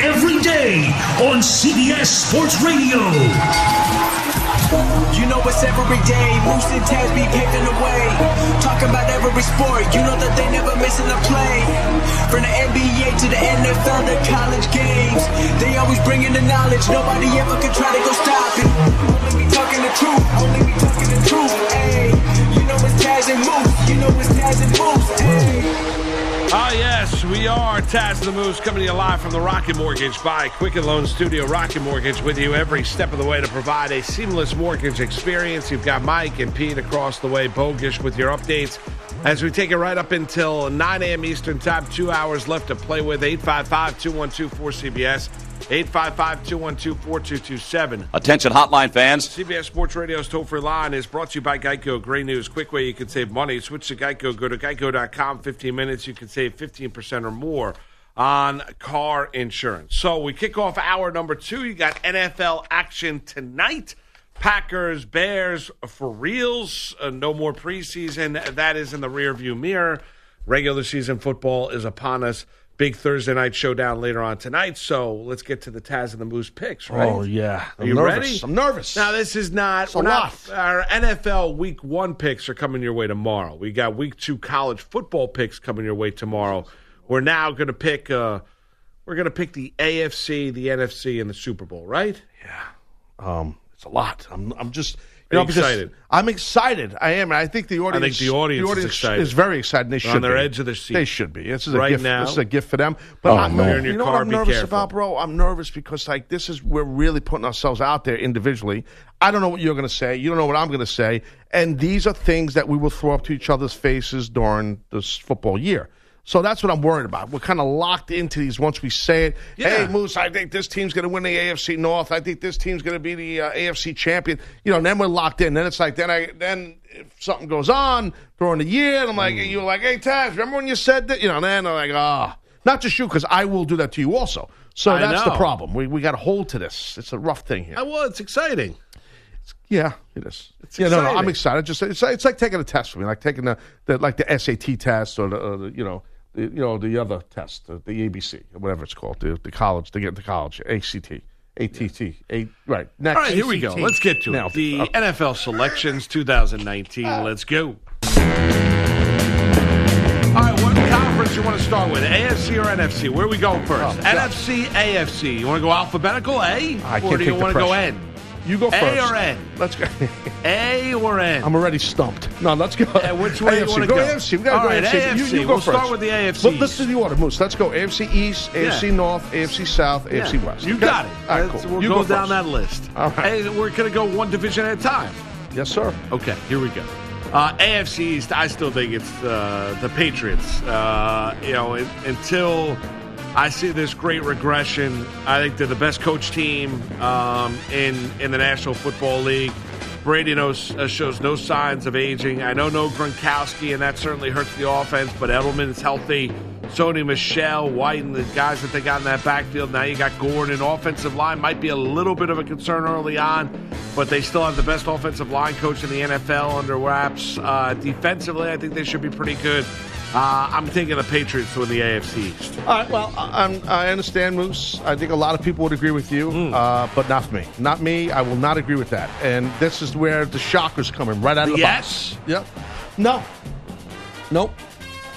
every day on CBS Sports Radio. You know it's every day. Moose and Taz be paving the way. Talking about every sport. You know that they never missing a play. From the NBA to the NFL to college games. They always bringing the knowledge. Nobody ever can try to go stop it. Only me talking the truth. We are Taz the Moose coming to you live from the Rocket Mortgage by Quicken Loan Studio. Rocket Mortgage with you every step of the way to provide a seamless mortgage experience. You've got Mike and Pete across the way, Bogish with your updates. As we take it right up until 9 a.m. Eastern Time, two hours left to play with. 855 212 4CBS. 855 212 4227. Attention, hotline fans. CBS Sports Radio's toll free line is brought to you by Geico. Great news. Quick way you can save money. Switch to Geico. Go to geico.com. 15 minutes. You can save 15% or more on car insurance. So we kick off hour number two. You got NFL action tonight. Packers, Bears for reals. Uh, no more preseason. That is in the rearview mirror. Regular season football is upon us. Big Thursday night showdown later on tonight. So let's get to the Taz and the Moose picks, right? Oh yeah, Are I'm you nervous. ready? I'm nervous. Now this is not, It's a we're not- lot. Our NFL Week One picks are coming your way tomorrow. We got Week Two college football picks coming your way tomorrow. We're now going to pick. Uh, we're going to pick the AFC, the NFC, and the Super Bowl, right? Yeah. Um, it's a lot. I'm, I'm just Are you because excited? I'm excited. I am. I think the audience. the audience is excited. is very excited. They should on their be. edge of their seat. They should be. This is a Right gift. now. This is a gift for them. But Oh, I'm, man. You're in your you know car, what I'm nervous careful. about, bro? I'm nervous because like this is we're really putting ourselves out there individually. I don't know what you're going to say. You don't know what I'm going to say. And these are things that we will throw up to each other's faces during this football year. So that's what I'm worried about. We're kind of locked into these once we say it. Yeah. Hey, Moose, I think this team's going to win the AFC North. I think this team's going to be the uh, AFC champion. You know, and then we're locked in. Then it's like, then I, then if something goes on during the year, and I'm like, Mm. you're like, hey, Taz, remember when you said that? You know, and then I'm like, ah, not just you, because I will do that to you also. So I that's the problem. We we got to hold to this. It's a rough thing here. Uh, well, it's exciting. Yeah, it is. yeah, no, no. I'm excited. Just it's, it's like taking a test for me, like taking the, the like the SAT test or the, or the you know the, you know the other test, the, the ABC or whatever it's called, the, the college to get into college, ACT, ATT, A, right. Next, All right, here we go. Let's get to Now, it. The okay. NFL selections 2019. Ah. Let's go. All right, what conference you want to start with? AFC or NFC? Where we go first? Oh, NFC, AFC. You want to go alphabetical? A? I or do you want to go. N? You go first. A or N? Let's go. A or N? I'm already stumped. No, let's go. Yeah, which way you wanna go? go? AFC. We gotta go right, AFC. You, AFC. you go We'll first. start with the AFC. Well, let's do the order, Moose. Let's go AFC East, AFC Yeah. North, AFC South, AFC West. You Okay? got it. All right, cool. We'll you go, go down that list. All right. Hey, we're going to go one division at a time. Yes, sir. Okay, here we go. Uh, AFC East, I still think it's uh, the Patriots. Uh, you know, in, until I see this great regression, I think they're the best coach team um, in in the National Football League. Brady knows, uh, shows no signs of aging. I know no Gronkowski, and that certainly hurts the offense. But Edelman is healthy. Sony Michel, White, and the guys that they got in that backfield. Now you got Gordon. Offensive line might be a little bit of a concern early on, but they still have the best offensive line coach in the NFL under wraps. Uh, defensively, I think they should be pretty good. Uh, I'm thinking the Patriots to win the AFC East. All right, well, I, I'm, I understand, Moose. I think a lot of people would agree with you, Hmm. uh, but not for me. Not me. I will not agree with that. And this is where the shockers coming right out of the Yes? box. Yes. Yep. No. Nope.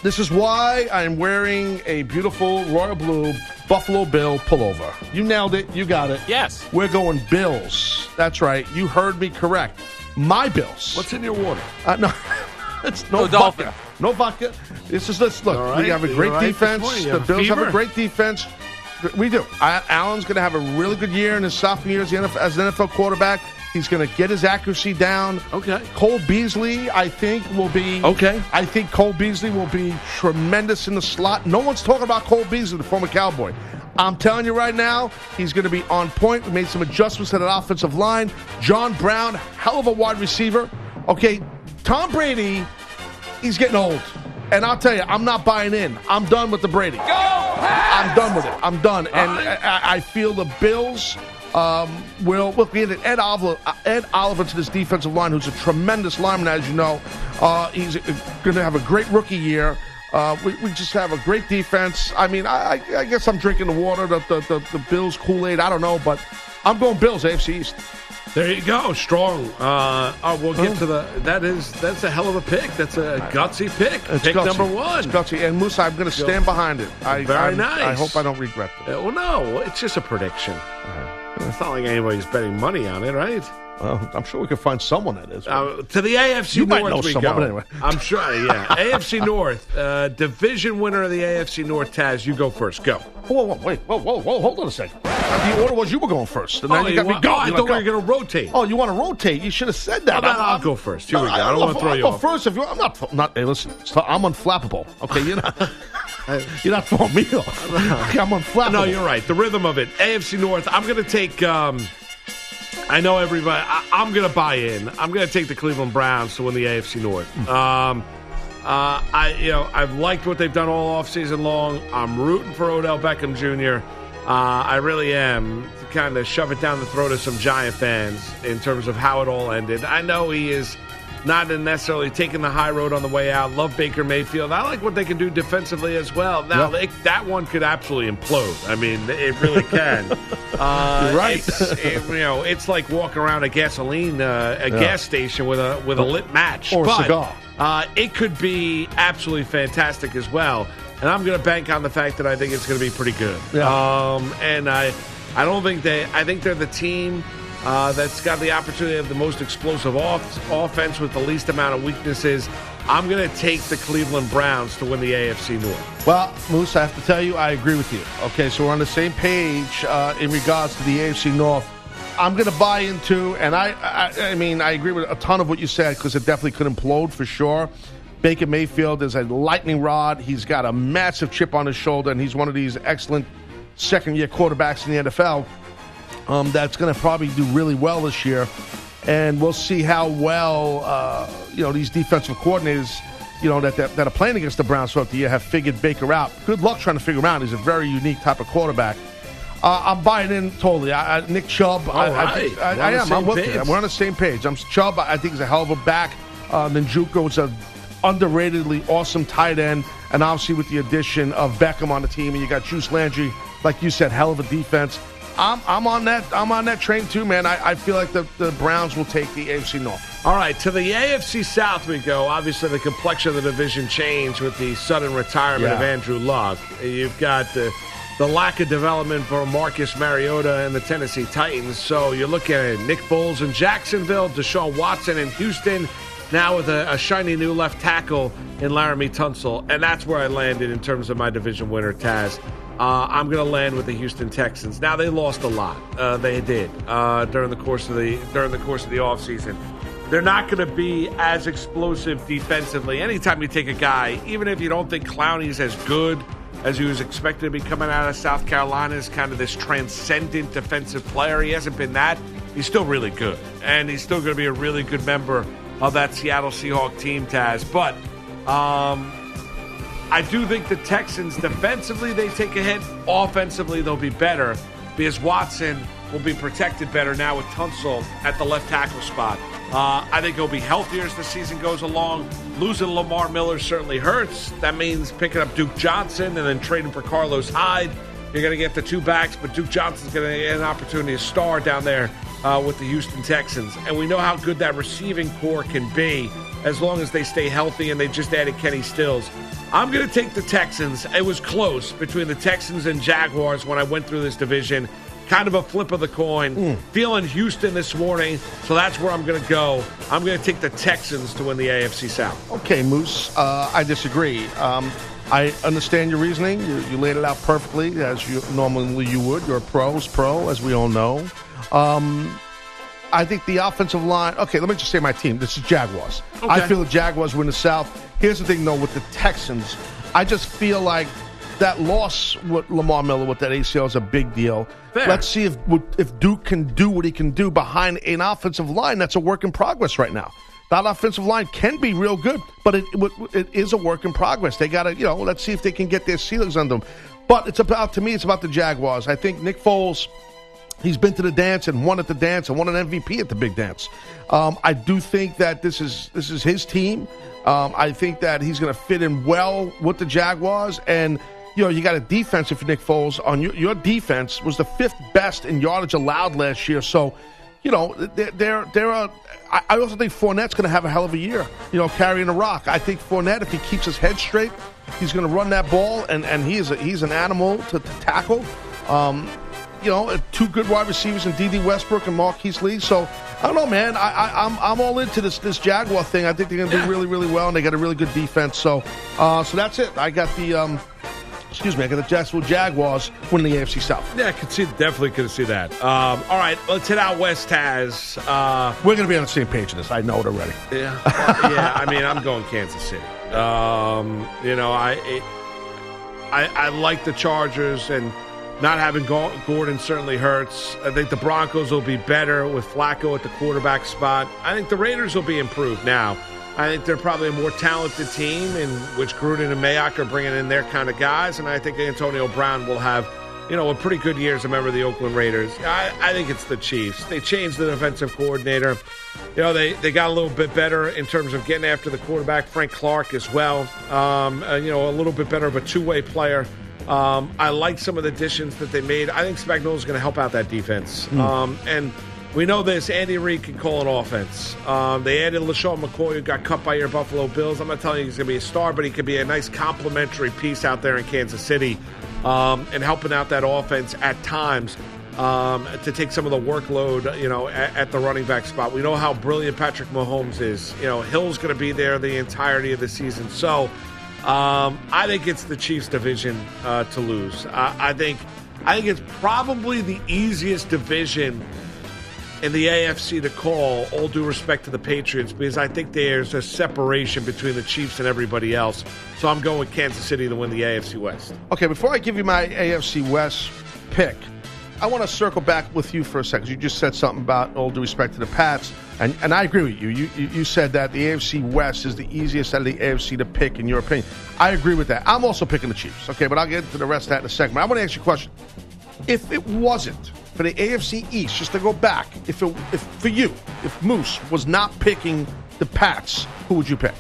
This is why I'm wearing a beautiful royal blue Buffalo Bill pullover. You nailed it. You got it. Yes. We're going Bills. That's right. You heard me correct. My Bills. What's in your water? Uh, no, it's no, No Dolphin. vodka. No vodka. This is this. Look, right. we have a great all right this defense. The Bills have a great defense. We do. I, Allen's going to have a really good year in his sophomore year as, the NFL, as an NFL quarterback. He's going to get his accuracy down. Okay. Cole Beasley, I think, will be Okay. I think Cole Beasley will be tremendous in the slot. No one's talking about Cole Beasley, the former Cowboy. I'm telling you right now, he's going to be on point. We made some adjustments to an offensive line. John Brown, hell of a wide receiver. Okay, Tom Brady, he's getting old. And I'll tell you, I'm not buying in. I'm done with the Brady. Go! I'm done with it. I'm done. And I, I feel the Bills um, will look. We had Ed Oliver, Ed Oliver to this defensive line, who's a tremendous lineman, as you know. Uh, he's going to have a great rookie year. Uh, we, we just have a great defense. I mean, I, I- I guess I'm drinking the water, the the, the, the Bills Kool Aid. I don't know, but I'm going Bills, AFC East. There you go, strong. Uh, oh, we'll get to the. That is that's a hell of a pick. That's a gutsy pick. It's pick gutsy. number one. It's gutsy. And Musa, I'm going to stand behind it. I, Very I'm- nice. I hope I don't regret it. Uh, well, no, it's just a prediction. It's not like anybody's betting money on it, right? Well, I'm sure we can find someone that is. Uh, to the AFC You might North know we someone, go. but anyway. I'm sure. Yeah, AFC North, uh, division winner of the AFC North. Taz, you go first. Go. whoa, whoa, wait, whoa, whoa, whoa, hold on a second. The order was you were going first, and then oh, you got me going. oh, I You're thought we were going to rotate. Oh, you want to rotate? You should have said that. I'm- I'll go first? Here we go. I don't wanna throw I'll you off. first. If you, I'm not, not. Hey, listen, I'm unflappable. Okay, you're not. you're not throwing me off. Okay, I'm unflappable. No, you're right. The rhythm of it. AFC North. I'm going to take. Um, I know everybody. I, I'm going to buy in. I'm going to take the Cleveland Browns to win the AFC North. Um, uh, I, you know, I've liked what they've done all offseason long. I'm rooting for Odell Beckham Jr. Uh, I really am. To kind of shove it down the throat of some Giant fans in terms of how it all ended. I know he is not necessarily taking the high road on the way out. Love Baker Mayfield. I like what they can do defensively as well. Now, Yeah. they, that one could absolutely implode. I mean, it really can. Uh, right. It's, it- you know, it's like walking around a gasoline, uh, a gas station with a with a lit match Or But, cigar. Uh, it could be absolutely fantastic as well. And I'm going to bank on the fact that I think it's going to be pretty good. Yeah. Um, and I, I don't think they. I think they're the team. Uh, that's got the opportunity of the most explosive off- offense with the least amount of weaknesses. I'm going to take the Cleveland Browns to win the AFC North. Well, Moose, I have to tell you, I agree with you. Okay, so we're on the same page uh, in regards to the AFC North. I'm going to buy into, and I, I, I mean, I agree with a ton of what you said because it definitely could implode for sure. Baker Mayfield is a lightning rod. He's got a massive chip on his shoulder, and he's one of these excellent second-year quarterbacks in the NFL. Um, that's going to probably do really well this year, and we'll see how well uh, you know these defensive coordinators, you know that, that that are playing against the Browns throughout the year have figured Baker out. Good luck trying to figure him out. He's a very unique type of quarterback. Uh, I'm buying in totally. I, I, Nick Chubb, I, I, right. I, I am. I'm with you. We're on the same page. I'm Chubb. I think he's a hell of a back. Uh, Njoku is an underratedly awesome tight end, and obviously with the addition of Beckham on the team, and you got Juice Landry, like you said, hell of a defense. I'm, I'm on that. I'm on that train too, man. I, I feel like the, the Browns will take the AFC North. All right, to the AFC South we go. Obviously, the complexion of the division changed with the sudden retirement Yeah. of Andrew Luck. You've got the, the lack of development for Marcus Mariota and the Tennessee Titans. So you're looking at Nick Foles in Jacksonville, Deshaun Watson in Houston, now with a, a shiny new left tackle in Laremy Tunsil. And that's where I landed in terms of my division winner, Taz. Uh, I'm going to land with the Houston Texans. Now they lost a lot. Uh, they did uh, during the course of the during the course of the offseason. They're not going to be as explosive defensively. Anytime you take a guy, even if you don't think Clowney's as good as he was expected to be coming out of South Carolina, as kind of this transcendent defensive player, he hasn't been that. He's still really good, and he's still going to be a really good member of that Seattle Seahawk team, Taz. But um, I do think the Texans defensively they take a hit. Offensively they'll be better because Watson will be protected better now with Tunsil at the left tackle spot. Uh, I think he'll be healthier as the season goes along. Losing Lamar Miller certainly hurts. That means picking up Duke Johnson and then trading for Carlos Hyde. You're going to get the two backs, but Duke Johnson's going to get an opportunity to star down there uh, with the Houston Texans. And we know how good that receiving core can be as long as they stay healthy and they just added Kenny Stills. I'm going to take the Texans. It was close between the Texans and Jaguars when I went through this division. Kind of a flip of the coin. Hmm. Feeling Houston this morning, so that's where I'm going to go. I'm going to take the Texans to win the AFC South. Okay, Moose, uh, I disagree. Um, I understand your reasoning. You, you laid it out perfectly, as you normally you would. You're a pro's pro, as we all know. Um, I think the offensive line. Okay, let me just say my team. This is Jaguars. I feel the Jaguars win the South. Here's the thing, though, with the Texans, I just feel like that loss with Lamar Miller with that ACL is a big deal. Fair. Let's see if if Duke can do what he can do behind an offensive line that's a work in progress right now. That offensive line can be real good, but it it is a work in progress. They got to, you know, let's see if they can get their ceilings under them. But it's about to me, it's about the Jaguars. I think Nick Foles. He's been to the dance and won at the dance and won an MVP at the big dance. Um, I do think that this is this is his team. Um, I think that he's going to fit in well with the Jaguars, and you know you got a defense for Nick Foles on your, your defense was the fifth best in yardage allowed last year. So, you know they're they're, they're a, I also think Fournette's going to have a hell of a year. You know, carrying the rock. I think Fournette, if he keeps his head straight, he's going to run that ball, and and he is a, he's an animal to, to tackle. Um, you know, uh, two good wide receivers in Dede Westbrook and Marquise Lee. So I don't know, man. I, I, I'm I'm all into this this Jaguar thing. I think they're going to do really really well, and they got a really good defense. So uh, so that's it. I got the um, excuse me, I got the Jacksonville Jaguars winning the AFC South. Yeah, I could see, definitely could see that. Um, all right, let's hit out West Taz. Uh, We're going to be on the same page in this. I know it already. Yeah, yeah. I mean, I'm going Kansas City. Um, you know, I, it, I I like the Chargers, and not having Gordon certainly hurts. I think the Broncos will be better with Flacco at the quarterback spot. I think the Raiders will be improved now. I think they're probably a more talented team, in which Gruden and Mayock are bringing in their kind of guys, and I think Antonio Brown will have you know, a pretty good year as a member of the Oakland Raiders. I, I think it's the Chiefs. They changed the defensive coordinator. You know, they, they got a little bit better in terms of getting after the quarterback, Frank Clark as well. Um, uh, you know, a little bit better of a two way player. Um, I like some of the additions that they made. I think Spagnuolo is going to help out that defense. Um, and we know this. Andy Reid can call an offense. Um, they added LeSean McCoy, who got cut by your Buffalo Bills. I'm not telling you he's going to be a star, but he could be a nice complementary piece out there in Kansas City um, and helping out that offense at times um, to take some of the workload, you know, at, at the running back spot. We know how brilliant Patrick Mahomes is. You know, Hill's going to be there the entirety of the season. So um, I think it's the Chiefs' division uh, to lose. I, I think I think it's probably the easiest division in the AFC to call, all due respect to the Patriots, because I think there's a separation between the Chiefs and everybody else. So I'm going with Kansas City to win the AFC West. Okay, before I give you my AFC West pick, I want to circle back with you for a second. You just said something about all due respect to the Pats, and, and I agree with you. You, you. said that the AFC West is the easiest out of the AFC to pick, in your opinion. I agree with that. I'm also picking the Chiefs, okay, but I'll get into the rest of that in a second. But I want to ask you a question. If it wasn't for the AFC East, just to go back, if, it, if for you, if Moose was not picking the Pats, who would you pick?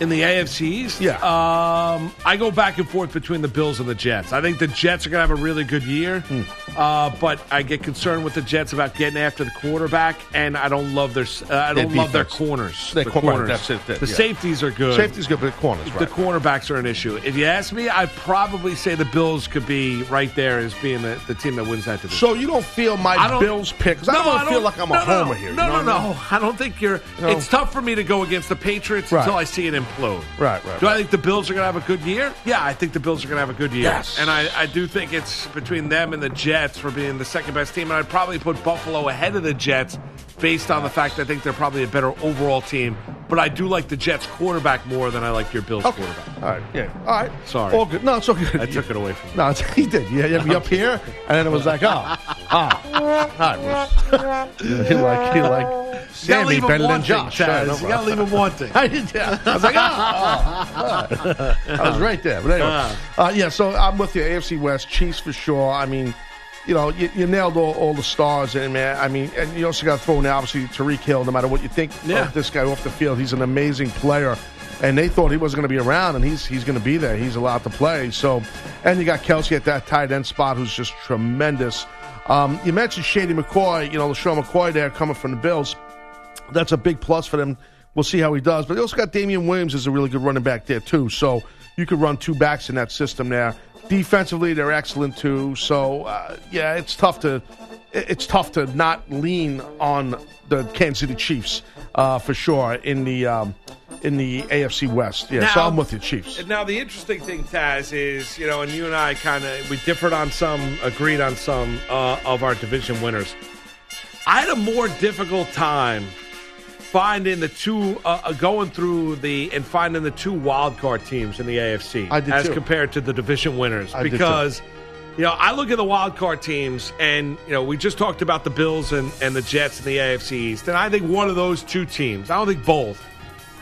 In the AFC East? Yeah. Um, I go back and forth between the Bills and the Jets. I think the Jets are going to have a really good year, Hmm. uh, but I get concerned with the Jets about getting after the quarterback, and I don't love their uh, I don't love their corners. Their the corners. that's it, that- the yeah. safeties are good. Safety's good, but corners, The right? cornerbacks are an issue. If you ask me, I'd probably say the Bills could be right there as being the, the team that wins that division. So you don't feel my I don't- Bills pick? 'cause I don't want to feel like I'm a no, no, homer here. you No, know no, I no. I don't think you're. No. It's tough for me to go against the Patriots Right. until I see it implode. Right, right, Do I think the Bills are going to have a good year? Yeah, I think the Bills are going to have a good year. Yes. And I, I do think it's between them and the Jets for being the second best team. And I'd probably put Buffalo ahead of the Jets based on the fact that I think they're probably a better overall team. But I do like the Jets quarterback more than I like your Bills Okay. quarterback. All right. Yeah. All right. Sorry. All good. No, it's all good. I took it away from you. No, it's, he did. Yeah, you had me up here, and then it was like, oh, ah, all right. Bruce. he like, he like, Sammy leave him better than wanting, Josh. No You got to leave him wanting. I did. Yeah. I was like, oh, oh. I was right there. But anyway, uh, yeah. So I'm with you. AFC West, Chiefs for sure. I mean, you know, you, you nailed all, all the stars in, man. I mean, and you also got to throw in obviously Tyreek Hill. No matter what you think Yeah. of this guy off the field, he's an amazing player. And they thought he wasn't going to be around, and he's he's going to be there. He's allowed to play. So, and you got Kelce at that tight end spot, who's just tremendous. Um, you mentioned Shady McCoy. You know, LeSean McCoy there coming from the Bills that's a big plus for them We'll see how he does. But they also got Damien Williams as a really good running back there too. So you could run two backs in that system there. Defensively, they're excellent too. So uh, yeah, it's tough to it's tough to not lean on the Kansas City Chiefs uh, for sure in the um, in the AFC West. Yeah, so I'm with you, Chiefs. Now the interesting thing, Taz, is you know, and you and I kind of we differed on some, agreed on some uh, of our division winners. I had a more difficult time finding the two, uh, uh, going through the and finding the two wild card teams in the AFC as too. compared to the division winners I because. You know, I look at the wild card teams, and you know, we just talked about the Bills and, and the Jets in the AFC East, and I think one of those two teams, I don't think both,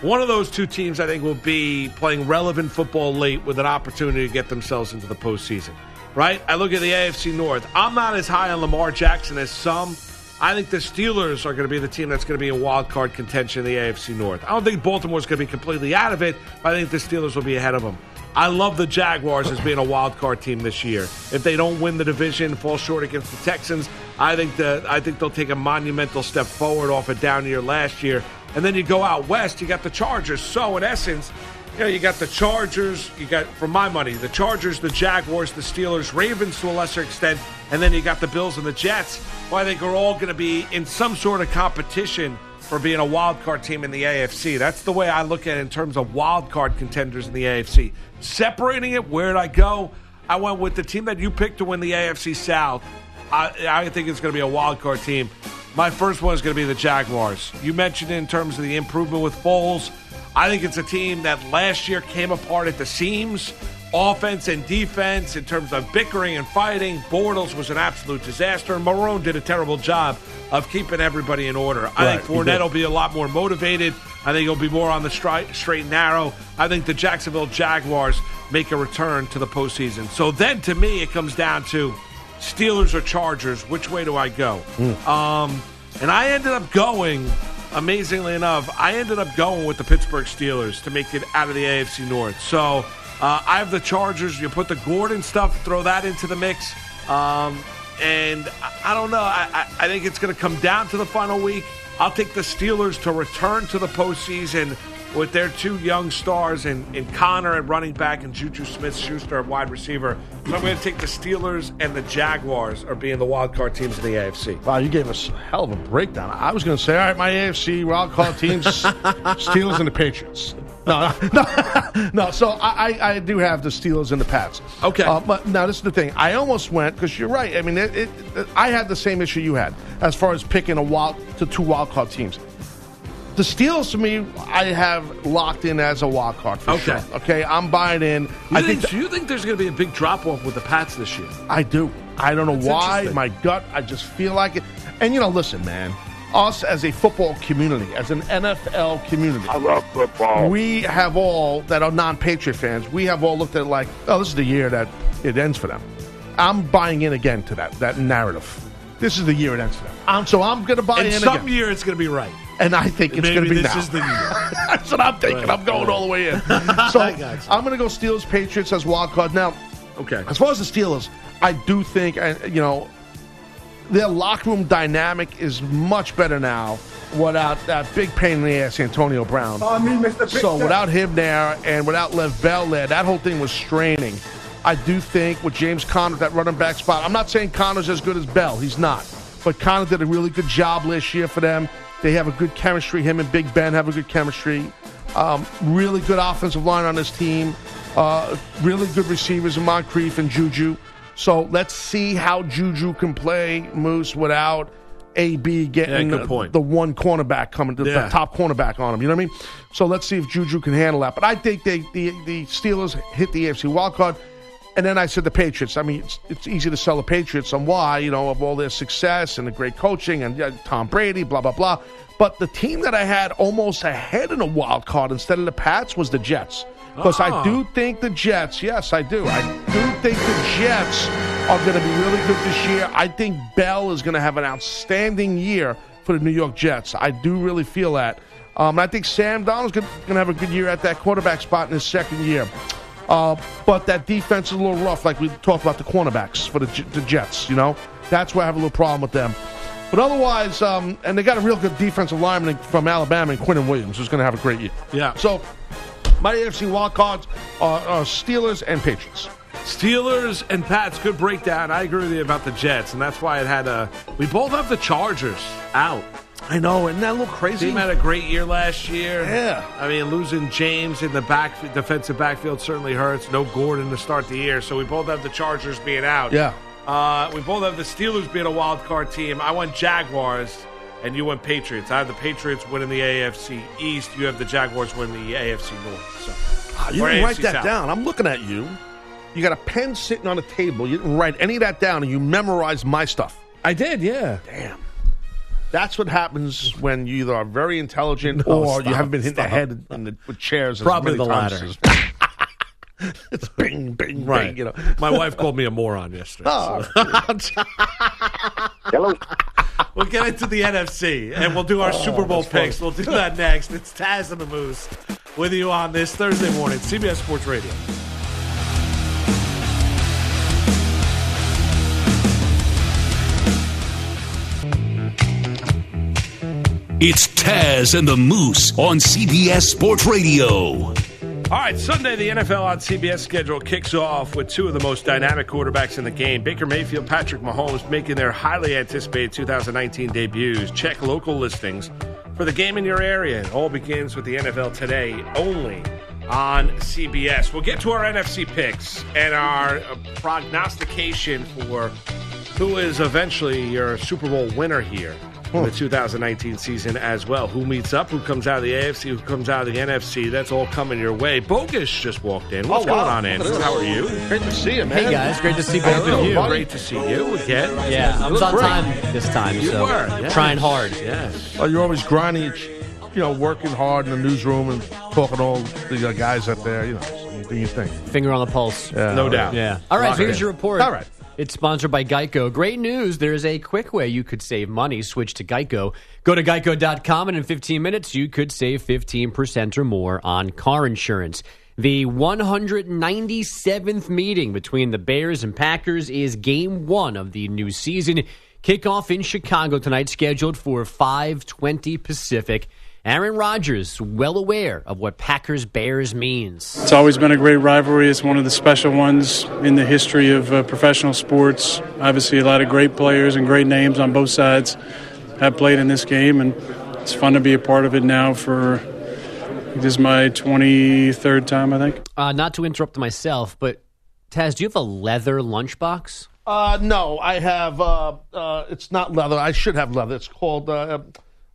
one of those two teams, I think, will be playing relevant football late with an opportunity to get themselves into the postseason. Right? I look at the AFC North. I'm not as high on Lamar Jackson as some. I think the Steelers are going to be the team that's going to be in wild card contention in the AFC North. I don't think Baltimore's going to be completely out of it, but I think the Steelers will be ahead of them. I love the Jaguars as being a wild card team this year. If they don't win the division, fall short against the Texans, I think that I think they'll take a monumental step forward off a down year last year. And then you go out west, you got the Chargers. So in essence, you know, you got the Chargers, you got for my money, the Chargers, the Jaguars, the Steelers, Ravens to a lesser extent, and then you got the Bills and the Jets. Who I think are all going to be in some sort of competition for being a wild card team in the AFC. That's the way I look at it in terms of wild card contenders in the AFC. Separating it, where'd I go? I went with the team that you picked to win the AFC South. I, I think it's going to be a wild card team. My first one is going to be the Jaguars. You mentioned in terms of the improvement with Foles. I think it's a team that last year came apart at the seams, offense and defense, in terms of bickering and fighting. Bortles was an absolute disaster, Marrone did a terrible job of keeping everybody in order. I think Fournette will be a lot more motivated. I think he'll be more on the stri- straight and narrow. I think the Jacksonville Jaguars make a return to the postseason. So then, to me, it comes down to Steelers or Chargers. Which way do I go? Um, and I ended up going. Amazingly enough, I ended up going with the Pittsburgh Steelers to make it out of the AFC North. So uh, I have the Chargers. You put the Gordon stuff, throw that into the mix. Um, and I, I don't know. I, I, I think it's going to come down to the final week. I'll take the Steelers to return to the postseason with their two young stars in, in Conner at running back and Juju Smith Schuster at wide receiver. So I'm going to take the Steelers and the Jaguars are being the wild card teams in the AFC. Wow, you gave us a hell of a breakdown. I was going to say, all right, my AFC wild card teams, Steelers and the Patriots. No, no, no. So I, I, I do have the Steelers and the Pats. Okay. Uh, but now this is the thing. I almost went because you're right. I mean, it, it, I had the same issue you had as far as picking a wild to two wild card teams. The Steelers, to me, I have locked in as a wild card for Okay. sure. Okay, I'm buying in. You I think, think do you think there's going to be a big drop off with the Pats this year? I do. I don't know That's why. My gut, I just feel like it. And you know, listen, man. Us as a football community, as an NFL community, I love football. we have all that are non-Patriot fans. We have all looked at it like, oh, this is the year that it ends for them. I'm buying in again to that that narrative. This is the year it ends for them. Um, so I'm going to buy In in some again, year, it's going to be right. And I think it's going to be this now. is the year. That's what I'm thinking. Right, I'm going right. all the way in. So I got you. I'm going to go Steelers Patriots as wild card now. Okay. As far as the Steelers, I do think, and you know, their locker room dynamic is much better now without that big pain in the ass Antonio Brown. so without him there and without Lev Bell there, that whole thing was straining. I do think with James Conner, that running back spot, I'm not saying Conner's as good as Bell. He's not. But Conner did a really good job last year for them. They have a good chemistry. Him and Big Ben have a good chemistry. Um, really good offensive line on this team. Uh, really good receivers in Moncrief and Juju. So let's see how Juju can play Moose without AB getting Yeah, the- point. the one cornerback coming, the, the top cornerback on him. You know what I mean? So let's see if Juju can handle that. But I think they, the the Steelers hit the AFC wildcard. And then I said the Patriots. I mean, it's, it's easy to sell the Patriots on why, you know, of all their success and the great coaching and Tom Brady, blah, blah, blah. But the team that I had almost ahead in a wild card instead of the Pats was the Jets. Because I Ah. do think the Jets, yes, I do. I do think the Jets are going to be really good this year. I think Bell is going to have an outstanding year for the New York Jets. I do really feel that. Um, I think Sam Darnold's going to have a good year at that quarterback spot in his second year. Uh, but that defense is a little rough, like we talked about the cornerbacks for the, the Jets. You know, that's where I have a little problem with them. But otherwise, um, and they got a real good defensive lineman from Alabama, and Quinnen Williams, who's going to have a great year. Yeah. So my AFC wild cards are, are Steelers and Patriots. Steelers and Pats, good breakdown. I agree with you about the Jets, and that's why it had a. We both have the Chargers out. I know, isn't that a little crazy? Team had a great year last year. Yeah. I mean, losing James in the back defensive backfield certainly hurts. No Gordon to start the year, so we both have the Chargers being out. Yeah. Uh, we both have the Steelers being a wild card team. I went Jaguars, and you went Patriots. I have the Patriots winning the AFC East. You have the Jaguars winning the AFC North. So Ah, you Or didn't write that South. down. I'm looking at you. You got a pen sitting on a table. You didn't write any of that down, and you memorized my stuff. I did, yeah. Damn. That's what happens when you either are very intelligent No, or you haven't been hit in the head in the, with chairs. as Probably many the times latter. as- it's bing, bing, Right. bing. You know. My wife called me a moron yesterday. Oh, Hello. We'll get into the NFC and we'll do our oh, Super Bowl picks. We'll do that next. It's Taz and the Moose with you on this Thursday morning, CBS Sports Radio. It's Taz and the Moose on CBS Sports Radio. All right, Sunday, the NFL on CBS schedule kicks off with two of the most dynamic quarterbacks in the game Baker Mayfield, Patrick Mahomes, making their highly anticipated 2019 debuts. Check local listings for the game in your area. It all begins with the NFL today only on CBS. We'll get to our NFC picks and our uh, prognostication for who is eventually your Super Bowl winner here in the 2019 season as well. Who meets up? Who comes out of the AFC? Who comes out of the NFC? That's all coming your way. Bogus just walked in. What's Oh, wow. going on, Andrew? How are you? great to see you, man. Hey guys, great to see both of you. buddy. Great to see you again. Yeah, I was on Great. time this time, You so were, yes. trying hard. Yes. Oh, you're always grinding, you know, working hard in the newsroom and talking to all the uh, guys up there. You know, so you do your thing. Finger on the pulse. Yeah. No doubt. Yeah. All right, Lock so here's in. your report. All right. It's sponsored by Geico. Great news. There's a quick way you could save money. Switch to Geico. Go to geico.com, and in 15 minutes, you could save 15% or more on car insurance. The 197th meeting between the Bears and Packers is game one of the new season. Kickoff in Chicago tonight, scheduled for 520 Pacific. Aaron Rodgers, well aware of what Packers Bears means. It's always been a great rivalry. It's one of the special ones in the history of uh, professional sports. Obviously, a lot of great players and great names on both sides have played in this game, and it's fun to be a part of it now for this is my 23rd time, I think. Uh, not to interrupt myself, but Taz, do you have a leather lunchbox? Uh, no, I have. Uh, uh, it's not leather. I should have leather. It's called.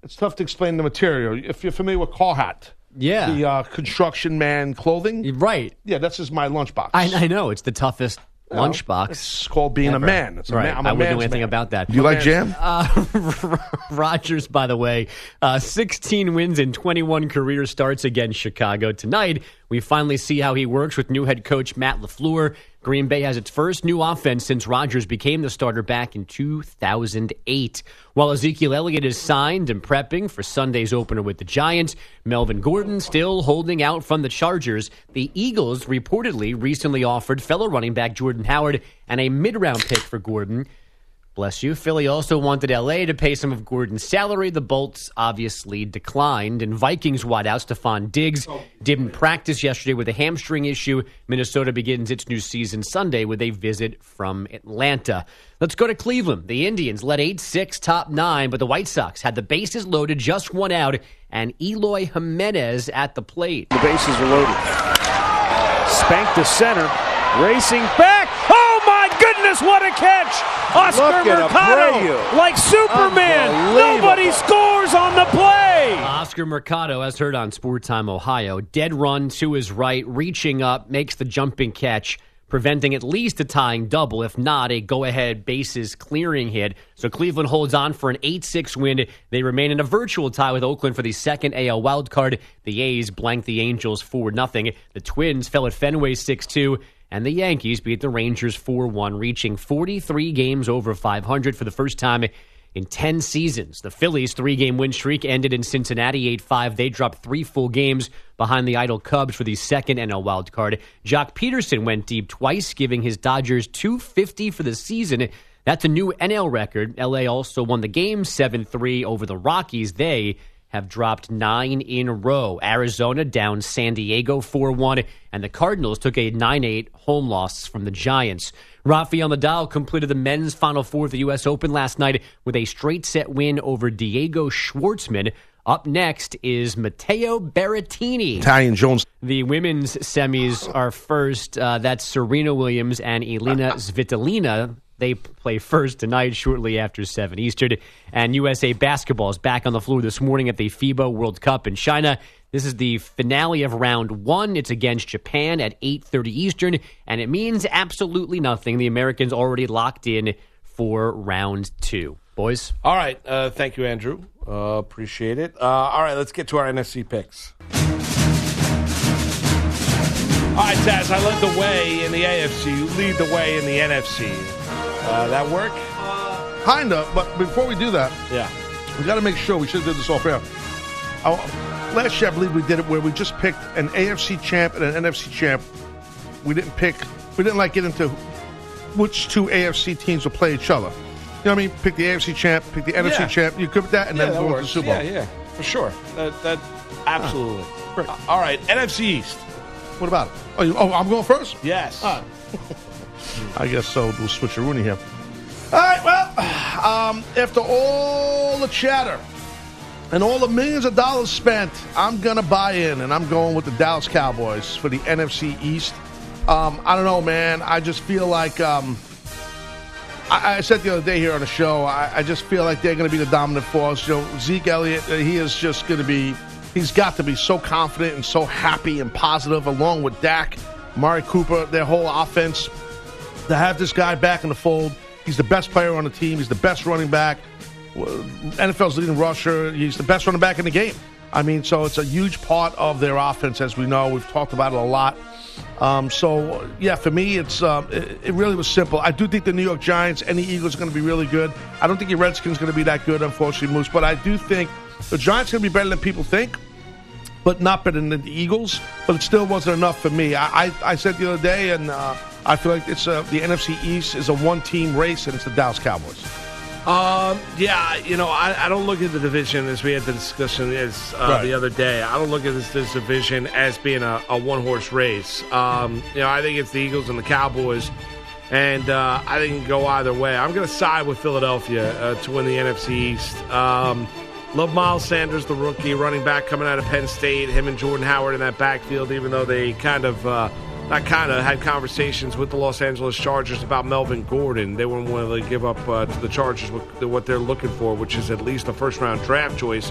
It's tough to explain the material. If you're familiar with Carhartt, Yeah. the uh, construction man clothing. Right. Yeah, this is my lunchbox. I, I know. It's the toughest You know, lunchbox. It's called being a man. It's a right. man. I'm a I wouldn't know anything man. about that. Do you like jam? Uh, Rodgers, by the way, uh, 16 wins in 21 career starts against Chicago. Tonight, we finally see how he works with new head coach Matt LaFleur. Green Bay has its first new offense since Rodgers became the starter back in 2008. While Ezekiel Elliott is signed and prepping for Sunday's opener with the Giants, Melvin Gordon still holding out from the Chargers. The Eagles reportedly recently offered fellow running back Jordan Howard and a mid round pick for Gordon. Bless you. Philly also wanted LA to pay some of Gordon's salary. The Bolts obviously declined. And Vikings wideout Stefon Diggs didn't practice yesterday with a hamstring issue. Minnesota begins its new season Sunday with a visit from Atlanta. Let's go to Cleveland. The Indians led 8 6, top nine, but the White Sox had the bases loaded, just one out, and Eloy Jimenez at the plate. The bases are loaded. Spanked to center. Racing back. My goodness, what a catch! Oscar Mercado like Superman. Nobody scores on the play. Oscar Mercado, as heard on Sport Time Ohio, dead run to his right, reaching up, makes the jumping catch, preventing at least a tying double, if not a go ahead bases clearing hit. So Cleveland holds on for an 8 6 win. They remain in a virtual tie with Oakland for the second AL wildcard. The A's blank the Angels 4 0. The Twins fell at Fenway 6 2. And the Yankees beat the Rangers 4 1, reaching 43 games over 500 for the first time in 10 seasons. The Phillies' three game win streak ended in Cincinnati 8 5. They dropped three full games behind the idle Cubs for the second NL wildcard. Joc Pederson went deep twice, giving his Dodgers 250 for the season. That's a new NL record. LA also won the game 7 3 over the Rockies. They have dropped nine in a row. Arizona down San Diego 4 1, and the Cardinals took a 9 8 home loss from the Giants. Rafael Nadal completed the men's Final Four of the U.S. Open last night with a straight set win over Diego Schwartzman. Up next is Matteo Berrettini. Italian Jones. The women's semis are first. Uh, that's Serena Williams and Elina Svitolina. They play first tonight, shortly after 7 Eastern. And USA basketball is back on the floor this morning at the FIBA World Cup in China. This is the finale of round one. It's against Japan at 8.30 Eastern, and it means absolutely nothing. The Americans already locked in for round two. Boys? All right. Uh, thank you, Andrew. Uh, appreciate it. Uh, all right, let's get to our NFC picks. All right, Taz, I led the way in the AFC. You lead the way in the NFC. Uh, that work? Kinda, but before we do that, Yeah. we got to make sure we should do this off air. I, last year, I believe we did it where we just picked an AFC champ and an NFC champ. We didn't pick. We didn't like get into which two AFC teams will play each other. You know what I mean? Pick the AFC champ, pick the NFC Yeah. champ. You could that, and yeah, then that go to the works. Super Bowl. Yeah, yeah, for sure. That, that absolutely. great. Uh, all right, NFC East. What about it? Oh, you, oh, I'm going first. Yes. All right. I guess so. We'll switch a Rooney here. All right. Well, um, after all the chatter and all the millions of dollars spent, I'm gonna buy in, and I'm going with the Dallas Cowboys for the NFC East. Um, I don't know, man. I just feel like um, I, I said the other day here on the show. I, I just feel like they're going to be the dominant force. You know, Zeke Elliott, uh, he is just going to be. He's got to be so confident and so happy and positive, along with Dak, Amari Cooper, their whole offense. To have this guy back in the fold, he's the best player on the team. He's the best running back. NFL's leading rusher. He's the best running back in the game. I mean, so it's a huge part of their offense, as we know. We've talked about it a lot. Um, so yeah, for me, it's um, it, it really was simple. I do think the New York Giants and the Eagles are going to be really good. I don't think your Redskins are going to be that good, unfortunately, Moose. But I do think the Giants are going to be better than people think, but not better than the Eagles. But it still wasn't enough for me. I I, I said the other day, and uh, I feel like it's uh, the NFC East is a one-team race, and it's the Dallas Cowboys. Um, yeah, you know, I, I don't look at the division as we had the discussion as uh, Right. the other day. I don't look at this, this division as being a, a one horse race. Um, you know, I think it's the Eagles and the Cowboys, and uh, I think it can go either way. I'm going to side with Philadelphia uh, to win the NFC East. Um, love Miles Sanders, the rookie running back coming out of Penn State. Him and Jordan Howard in that backfield, even though they kind of. Not kind of had conversations with the Los Angeles Chargers about Melvin Gordon. They weren't willing to give up uh, to the Chargers what, what they're looking for, which is at least a first round draft choice.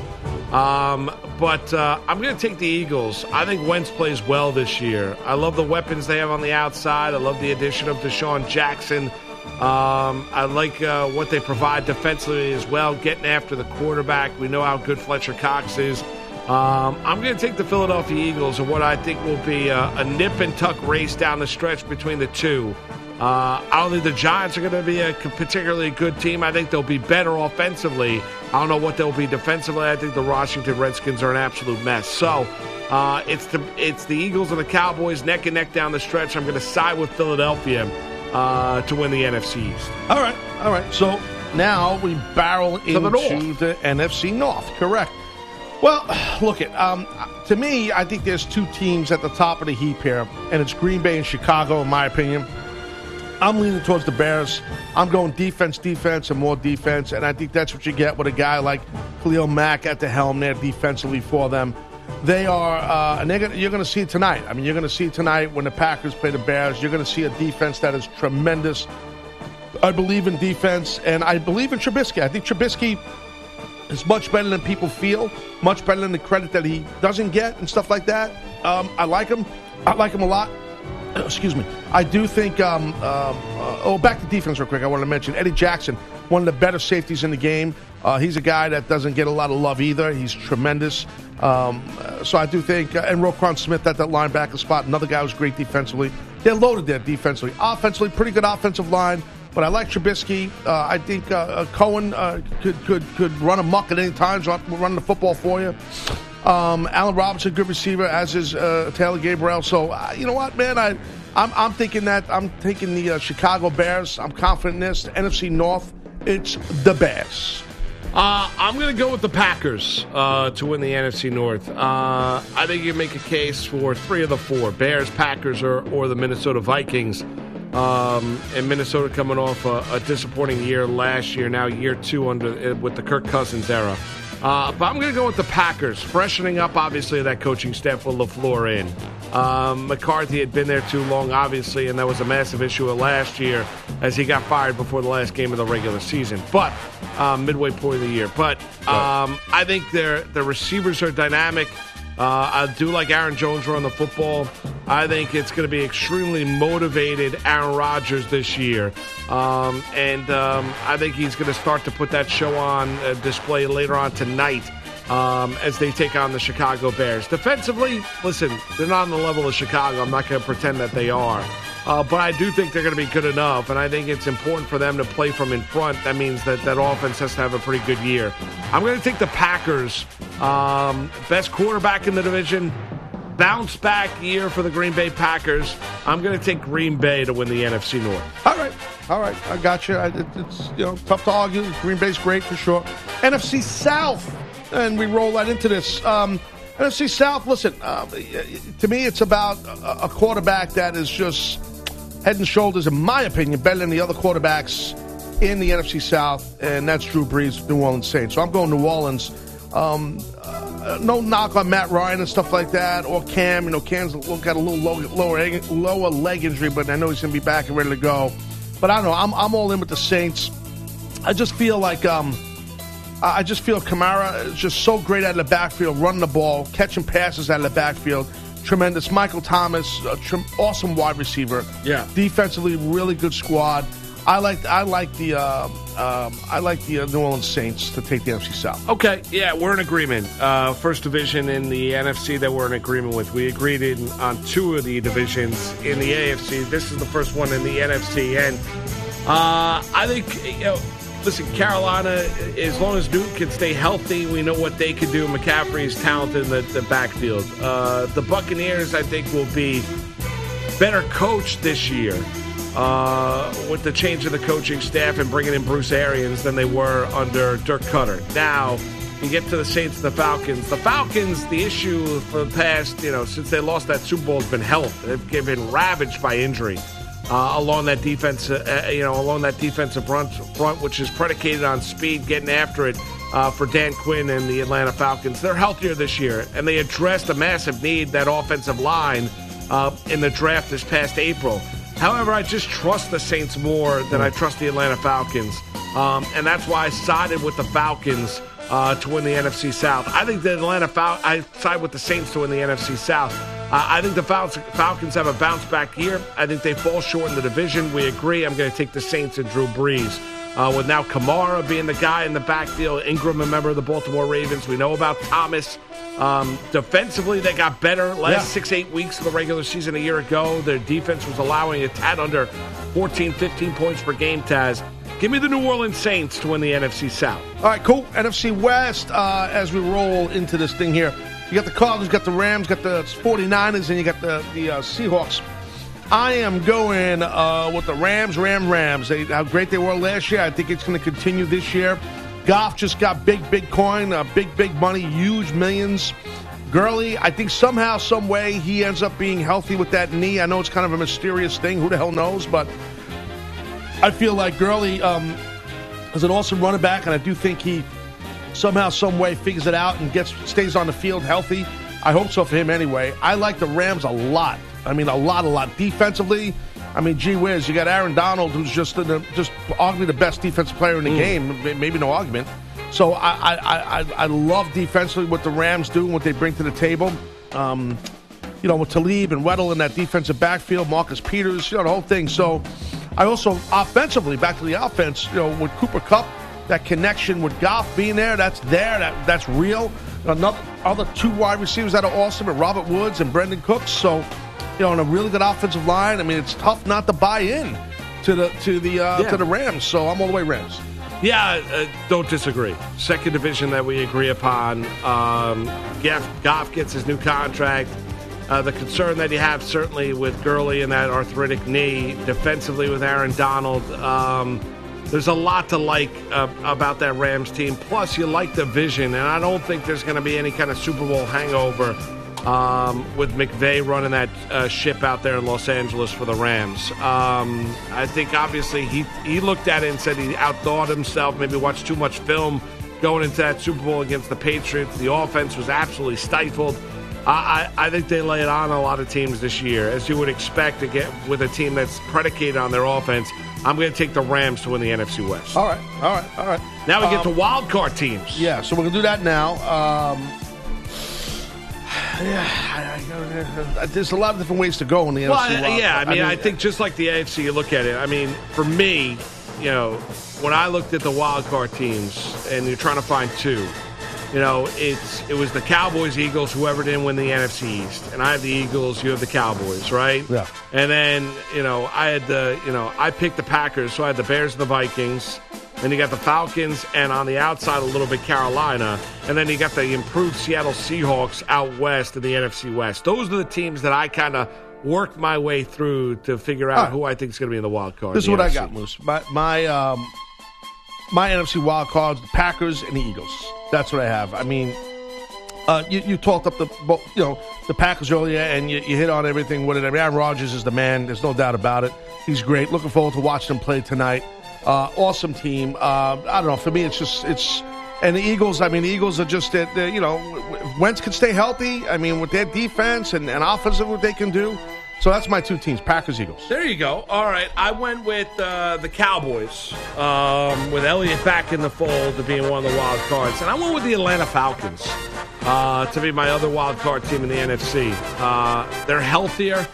Um, but uh, I'm going to take the Eagles. I think Wentz plays well this year. I love the weapons they have on the outside. I love the addition of DeSean Jackson. Um, I like uh, what they provide defensively as well, getting after the quarterback. We know how good Fletcher Cox is. Um, I'm going to take the Philadelphia Eagles in what I think will be a, a nip and tuck race down the stretch between the two. Uh, I don't think the Giants are going to be a particularly good team. I think they'll be better offensively. I don't know what they'll be defensively. I think the Washington Redskins are an absolute mess. So uh, it's the it's the Eagles and the Cowboys neck and neck down the stretch. I'm going to side with Philadelphia uh, to win the NFC East. All right, all right. So now we barrel into North. the NFC North. Correct. Well, look at um, to me. I think there's two teams at the top of the heap here, and it's Green Bay and Chicago, in my opinion. I'm leaning towards the Bears. I'm going defense, defense, and more defense, and I think that's what you get with a guy like Khalil Mack at the helm there defensively for them. They are, uh, and gonna, you're going to see it tonight. I mean, you're going to see it tonight when the Packers play the Bears. You're going to see a defense that is tremendous. I believe in defense, and I believe in Trubisky. I think Trubisky is much better than people feel, much better than the credit that he doesn't get and stuff like that. Um, I like him. I like him a lot. Excuse me. I do think. Um, um, uh, oh, back to defense real quick. I want to mention Eddie Jackson, one of the better safeties in the game. Uh, he's a guy that doesn't get a lot of love either. He's tremendous. Um, uh, so I do think, uh, and Roquan Smith at that linebacker spot, another guy who's great defensively. They're loaded there defensively. Offensively, pretty good offensive line. But I like Trubisky. Uh, I think uh, uh, Cohen uh, could could could run amok at any time, so run the football for you. Um, Allen Robinson, good receiver, as is uh, Taylor Gabriel. So uh, you know what, man, I I'm, I'm thinking that I'm taking the Chicago Bears. I'm confident in this. The NFC North, it's the Bears. I'm going to go with the Packers to win the NFC North. I think you make a case for three of the four Bears, Packers, or, or the Minnesota Vikings. Um, and Minnesota coming off a, a, disappointing year last year, now year two under uh, with the Kirk Cousins era. Uh, but I'm going to go with the Packers, freshening up obviously that coaching staff with LaFleur in. Um, McCarthy had been there too long, obviously, and that was a massive issue last year as he got fired before the last game of the regular season. But um, midway point of the year. But um, I think their the receivers are dynamic. Uh, I do like Aaron Jones run the football. I think it's going to be extremely motivated Aaron Rodgers this year. Um, and um, I think he's going to start to put that show on uh, display later on tonight um, as they take on the Chicago Bears. Defensively, listen, they're not on the level of Chicago. I'm not going to pretend that they are. Uh, but I do think they're going to be good enough, and I think it's important for them to play from in front. That means that that offense has to have a pretty good year. I'm going to take the Packers, um, best quarterback in the division, bounce back year for the Green Bay Packers. I'm going to take Green Bay to win the NFC North. All right, all right, I got you. It, it's you know tough to argue. Green Bay's great for sure. NFC South, and we roll right into this. Um, NFC South. Listen, uh, to me, it's about a quarterback that is just head and shoulders, in my opinion, better than the other quarterbacks in the NFC South, and that's Drew Brees, New Orleans Saints. So I'm going New Orleans. Um, uh, no knock on Matt Ryan and stuff like that, or Cam. You know, Cam's got a little low, lower lower leg injury, but I know he's going to be back and ready to go. But I don't know. I'm, I'm all in with the Saints. I just feel like um, I just feel Kamara is just so great out of the backfield, running the ball, catching passes out of the backfield tremendous. Michael Thomas, awesome wide receiver. Yeah. Defensively, really good squad. I like I like the uh, um, I like the uh, New Orleans Saints to take the NFC South. Okay, yeah, we're in agreement. Uh, first division in the NFC that we're in agreement with. We agreed in, on two of the divisions in the AFC. This is the first one in the NFC, and uh, I think you know listen, Carolina, as long as Duke can stay healthy, we know what they can do. McCaffrey is talented in the, the backfield. Uh, the Buccaneers, I think, will be better coached this year uh, with the change of the coaching staff and bringing in Bruce Arians than they were under Dirk Koetter. Now, you get to the Saints and the Falcons. The Falcons, the issue for the past, you know, since they lost that Super Bowl has been health. They've been ravaged by injury uh, along that defense, uh, uh, you know, along that defensive front, front, which is predicated on speed, getting after it uh, for Dan Quinn and the Atlanta Falcons. They're healthier this year, and they addressed a massive need that offensive line uh, in the draft this past April. However, I just trust the Saints more than I trust the Atlanta Falcons, um, and that's why I sided with the Falcons uh, to win the NFC South. I think the Atlanta Fal- I side with the Saints to win the NFC South. Uh, I think the Fal- Falcons have a bounce back year. I think they fall short in the division. We agree. I'm going to take the Saints and Drew Brees. Uh, with now Kamara being the guy in the backfield, Ingram, a member of the Baltimore Ravens. We know about Thomas. Um, defensively, they got better last yeah. six, eight weeks of the regular season a year ago. Their defense was allowing a tad under 14, 15 points per game, Taz. Give me the New Orleans Saints to win the NFC South. All right, cool. NFC West, uh, as we roll into this thing here, you got the Cardinals, got the Rams, got the 49ers, and you got the, the uh, Seahawks. I am going uh, with the Rams, Ram, Rams. They, how great they were last year. I think it's going to continue this year. Goff just got big, big coin, uh, big, big money, huge millions. Gurley, I think somehow, some way, he ends up being healthy with that knee. I know it's kind of a mysterious thing. Who the hell knows? But I feel like Gurley um, is an awesome running back, and I do think he somehow, some way figures it out and gets stays on the field healthy. I hope so for him anyway. I like the Rams a lot. I mean, a lot, a lot. Defensively, I mean, gee whiz, you got Aaron Donald, who's just the, just arguably the best defensive player in the mm. game. Maybe no argument. So I, I, I, I love defensively what the Rams do and what they bring to the table. Um, you know, with Talib and Weddle in that defensive backfield, Marcus Peters, you know, the whole thing. So I also offensively, back to the offense, you know, with Cooper Kupp, that connection with Goff being there, that's there, that that's real. Another other two wide receivers that are awesome, and Robert Woods and Brandin Cooks. So, you know, on a really good offensive line. I mean, it's tough not to buy in to the to the uh, yeah. to the Rams. So I'm all the way Rams. Yeah, uh, don't disagree. Second division that we agree upon. Um, Goff, Goff gets his new contract. Uh, the concern that you have certainly with Gurley and that arthritic knee, defensively with Aaron Donald. Um, there's a lot to like uh, about that Rams team. Plus, you like the vision, and I don't think there's going to be any kind of Super Bowl hangover um, with McVay running that uh, ship out there in Los Angeles for the Rams. Um, I think obviously he he looked at it and said he outthought himself, maybe watched too much film going into that Super Bowl against the Patriots. The offense was absolutely stifled. I, I, I think they lay it on a lot of teams this year, as you would expect to get with a team that's predicated on their offense. I'm going to take the Rams to win the NFC West. All right, all right, all right. Now we get Um, to wild card teams. Yeah, so we're gonna do that now. Um, yeah, I, I, there's a lot of different ways to go in the Well, NFC. I- wild yeah, I card. mean, I think just like the AFC, you look at it. I mean, for me, you know, when I looked at the wild card teams, and you're trying to find two, you know, it's it was the Cowboys, Eagles, whoever didn't win the NFC East, and I have the Eagles, you have the Cowboys, right? Yeah. And then you know, I had the you know, I picked the Packers, so I had the Bears and the Vikings. Then you got the Falcons, and on the outside a little bit Carolina, and then you got the improved Seattle Seahawks out west in the NFC West. Those are the teams that I kind of worked my way through to figure out right. who I think is going to be in the wild card. This is what the I got, Moose. My my um, my NFC wild cards: the Packers and the Eagles. That's what I have. I mean, uh, you, you talked up the you know the Packers earlier, and you, you hit on everything with it. I mean, Aaron Rodgers is the man. There's no doubt about it. He's great. Looking forward to watching him play tonight. Uh, awesome team. Uh, I don't know. For me, it's just it's. And the Eagles, I mean, the Eagles are just, they're, you know, Wentz can stay healthy. I mean, with their defense and, and offensive, what they can do. So that's my two teams, Packers, Eagles. There you go. All right, I went with uh, the Cowboys, um, with Elliott back in the fold to being one of the wild cards, and I went with the Atlanta Falcons uh, to be my other wild card team in the NFC. Uh, they're healthier.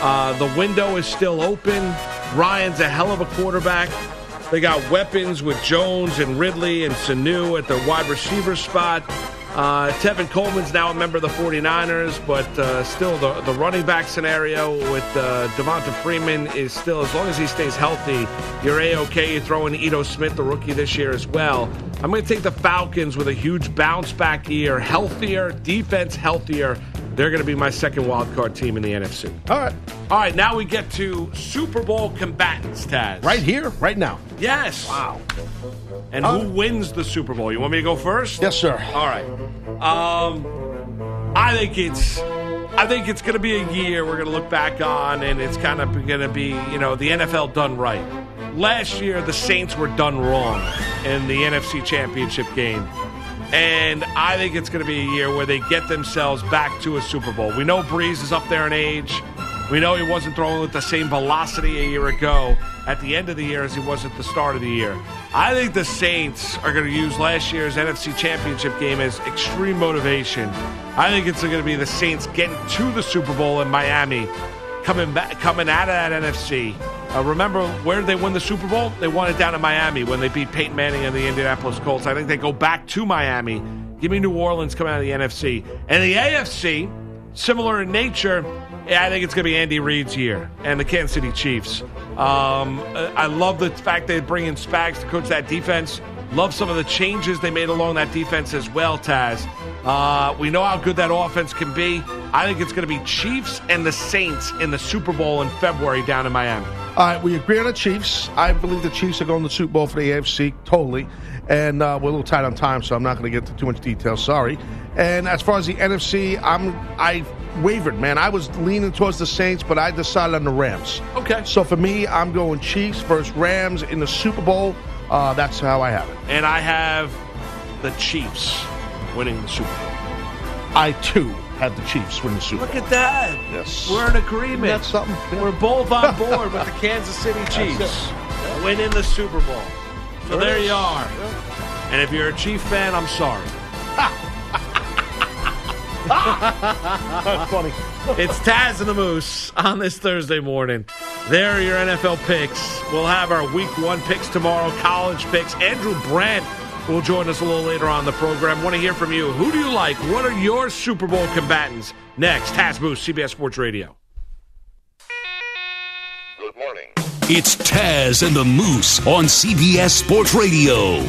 Uh, the window is still open. Ryan's a hell of a quarterback. They got weapons with Jones and Ridley and Sanu at the wide receiver spot. Uh, Tevin Coleman's now a member of the 49ers, but uh, still the, the running back scenario with uh, Devonta Freeman is still, as long as he stays healthy, you're A-OK. You throw in Ito Smith, the rookie this year as well. I'm going to take the Falcons with a huge bounce back year, healthier, defense healthier. They're going to be my second wild card team in the NFC. All right. All right, now we get to Super Bowl combatants, Taz. Right here, right now. Yes. Wow. And who wins the Super Bowl? You want me to go first? Yes, sir. All right. Um, I think it's. I think it's going to be a year we're going to look back on, and it's kind of going to be, you know, the NFL done right. Last year, the Saints were done wrong in the NFC Championship game. And I think it's going to be a year where they get themselves back to a Super Bowl. We know Brees is up there in age. We know he wasn't throwing with the same velocity a year ago at the end of the year as he was at the start of the year. I think the Saints are going to use last year's NFC Championship game as extreme motivation. I think it's going to be the Saints getting to the Super Bowl in Miami, coming back, coming out of that NFC. Uh, remember where did they win the Super Bowl? They won it down in Miami when they beat Peyton Manning and the Indianapolis Colts. I think they go back to Miami. Give me New Orleans coming out of the NFC and the AFC. Similar in nature. Yeah, I think it's going to be Andy Reid's year and the Kansas City Chiefs. Um, I love the fact they bring in Spags to coach that defense. Love some of the changes they made along that defense as well, Taz. Uh, we know how good that offense can be. I think it's going to be Chiefs and the Saints in the Super Bowl in February down in Miami. All right, we agree on the Chiefs. I believe the Chiefs are going to the Super Bowl for the AFC, totally. And uh, we're a little tight on time, so I'm not going to get into too much detail. Sorry. And as far as the NFC, I'm I wavered, man. I was leaning towards the Saints, but I decided on the Rams. Okay. So for me, I'm going Chiefs versus Rams in the Super Bowl. Uh, that's how I have it. And I have the Chiefs winning the Super Bowl. I too had the Chiefs win the Super Bowl. Look at that. Yes. We're in agreement. That's something. Yeah. We're both on board with the Kansas City Chiefs winning the Super Bowl. So there you are. And if you're a Chief fan, I'm sorry. That's funny. It's Taz and the Moose on this Thursday morning. There are your NFL picks. We'll have our week one picks tomorrow, college picks. Andrew Brandt will join us a little later on the program. Want to hear from you. Who do you like? What are your Super Bowl combatants? Next, Taz Moose, CBS Sports Radio. Good morning. It's Taz and the Moose on CBS Sports Radio.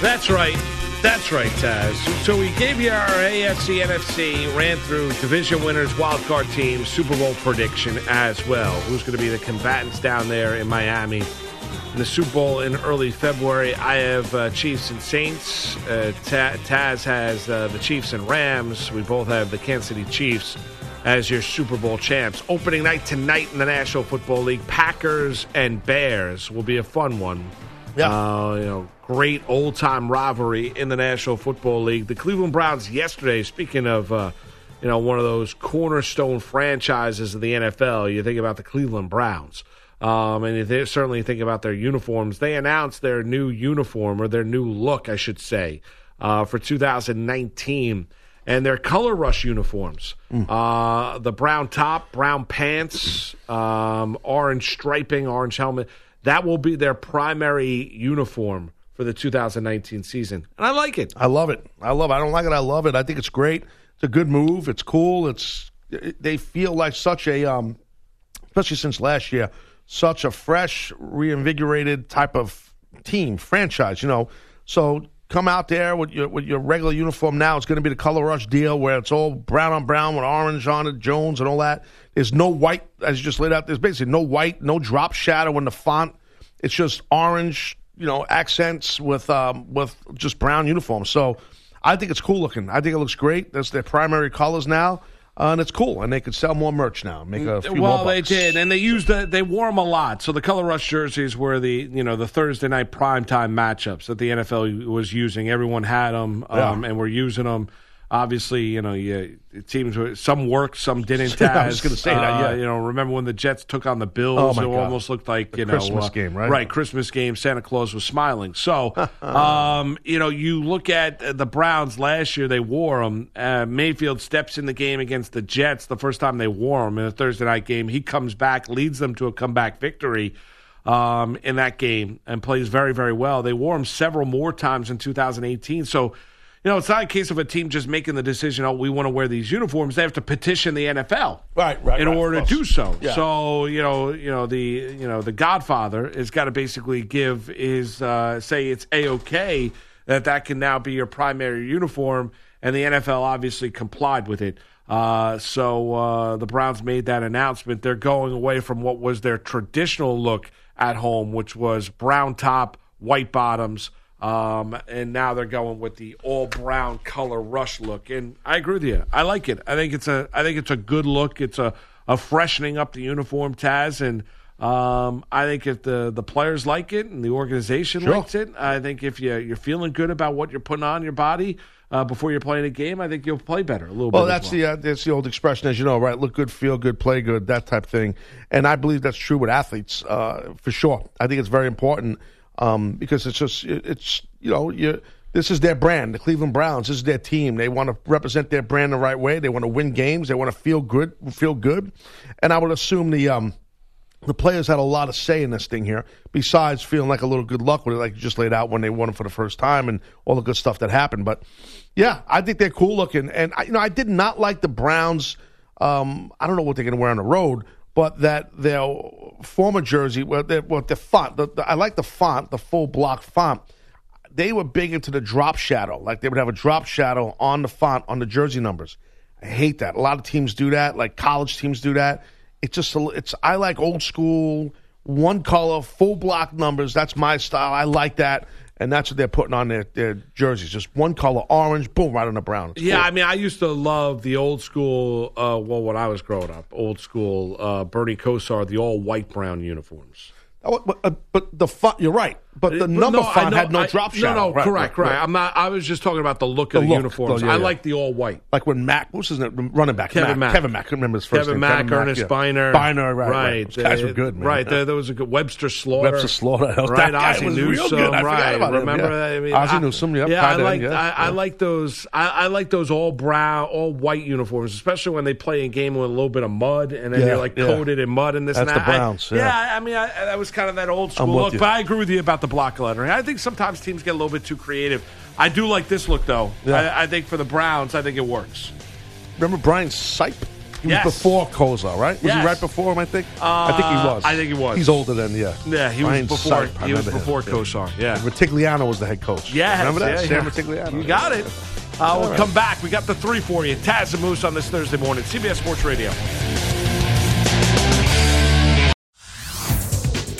That's right. That's right, Taz. So we gave you our AFC, NFC, ran through division winners, wild card teams, Super Bowl prediction as well. Who's going to be the combatants down there in Miami in the Super Bowl in early February? I have uh, Chiefs and Saints. Uh, Ta- Taz has uh, the Chiefs and Rams. We both have the Kansas City Chiefs as your Super Bowl champs. Opening night tonight in the National Football League, Packers and Bears will be a fun one. Yeah. Uh, you know, great old time rivalry in the National Football League. The Cleveland Browns yesterday, speaking of, uh, you know, one of those cornerstone franchises of the NFL, you think about the Cleveland Browns. Um, and you th- certainly think about their uniforms. They announced their new uniform, or their new look, I should say, uh, for 2019 and their color rush uniforms. Uh, the brown top, brown pants, um, orange striping, orange helmet. That will be their primary uniform for the 2019 season, and I like it. I love it. I love it. I don't like it. I love it. I think it's great. It's a good move. It's cool. It's they feel like such a um, especially since last year, such a fresh, reinvigorated type of team franchise. You know, so come out there with your with your regular uniform. Now it's going to be the color rush deal where it's all brown on brown with orange on it, Jones and all that. There's no white as you just laid out. There's basically no white, no drop shadow in the font. It's just orange, you know, accents with um, with just brown uniforms. So I think it's cool looking. I think it looks great. That's their primary colors now. Uh, and it's cool, and they could sell more merch now, make a few well, more they bucks. did, and they used the they wore them a lot. So the color rush jerseys were the you know the Thursday night primetime matchups that the NFL was using. Everyone had them, um, Yeah. and were using them. Obviously, you know, you, teams were- some worked, some didn't. I was gonna say that, Uh, yeah. You know, remember when the Jets took on the Bills? Oh, my it God. almost looked like The you know Christmas uh, game, right? Right, Christmas game. Santa Claus was smiling. So, um, you know, you look at the Browns last year; they wore them. Uh, Mayfield steps in the game against the Jets the first time they wore them in a Thursday night game. He comes back, leads them to a comeback victory um, in that game, and plays very, very well. They wore them several more times in 2018. So. You know, it's not a case of a team just making the decision, oh, we want to wear these uniforms. They have to petition the NFL Right, right, in right, order to do so. Yeah. So you know, you know the you know the Godfather has got to basically give his uh, say it's a okay that that can now be your primary uniform, and the NFL obviously complied with it. Uh, so uh, the Browns made that announcement. They're going away from what was their traditional look at home, which was brown top, white bottoms. Um, and now they're going with the all brown color rush look, and I agree with you. I like it. I think it's a. I think it's a good look. It's a, a freshening up the uniform, Taz, and um, I think if the the players like it and the organization Sure. likes it, I think if you you're feeling good about what you're putting on your body uh, before you're playing a game, I think you'll play better a little Well, bit. as that's the uh, that's the old expression, as you know, right? Look good, feel good, play good, that type of thing. And I believe that's true with athletes uh, for sure. I think it's very important um, because it's just it- it's you know you this is their brand, the Cleveland Browns. This is their team. They want to represent their brand the right way. They want to win games. They want to feel good, feel good. And I would assume the um, the players had a lot of say in this thing here, besides feeling like a little good luck with it, like you just laid out when they won it for the first time and all the good stuff that happened. But yeah, I think they're cool looking. And, I, you know, I did not like the Browns. Um, I don't know what they're going to wear on the road, but that their former jersey, well, their, well, the font, the, I like the font, the full block font. They were big into the drop shadow. Like they would have a drop shadow on the font on the jersey numbers. I hate that. A lot of teams do that. Like college teams do that. It's just a, it's I like old school one color full block numbers. That's my style. I like that, and that's what they're putting on their, their jerseys. Just one color, orange, boom, right on the brown. It's Yeah, cool. I mean, I used to love the old school. Uh, well, when I was growing up, old school uh, Bernie Kosar, the all white brown uniforms. Oh, but, uh, but the font. You're right. But the number no, font know- had no I- drop shadow. No, no, Right, correct, right, right. right. I'm not. I was just talking about the look of The the, look. uniforms. Oh, yeah, I yeah. like the all white. Like when Mac, what's his name? Running back. Kevin Mack. Kevin Mack. I remember his first Kevin name. Mack, Ernest yeah. Byner, Byner, right, right. Those guys Uh, were good, man. Right, there, there was a good Webster Slaughter. Webster Slaughter. Right? Ozzie was real Newsome, good. I forgot right? Remember yeah. that? I mean, Ozzie Newsome, yep, Yeah, I like I, I like those. I, like those all brown, all white uniforms, especially when they play a game with a little bit of mud, and then Yeah, they're like coated in mud and this That's the Browns, yeah. yeah, I mean, that was kind of that old school look. But I agree with you about the block lettering. I think sometimes teams get a little bit too creative. I do like this look though. Yeah. I, I think for the Browns, I think it works. Remember Brian Sipe? He Yes. was before Kosar, right? Was Yes. he right before him? I think. I think he Uh, was. I think he was. He's older than yeah. Yeah, he Ryan was before. Sipe, he was him. before Kosar. Yeah. Rutigliano was the head coach. Yes, remember that? yeah, Sam yeah. Rutigliano. You got it. Uh, we'll come back. We got the three for you. Taz and Moose on this Thursday morning. CBS Sports Radio.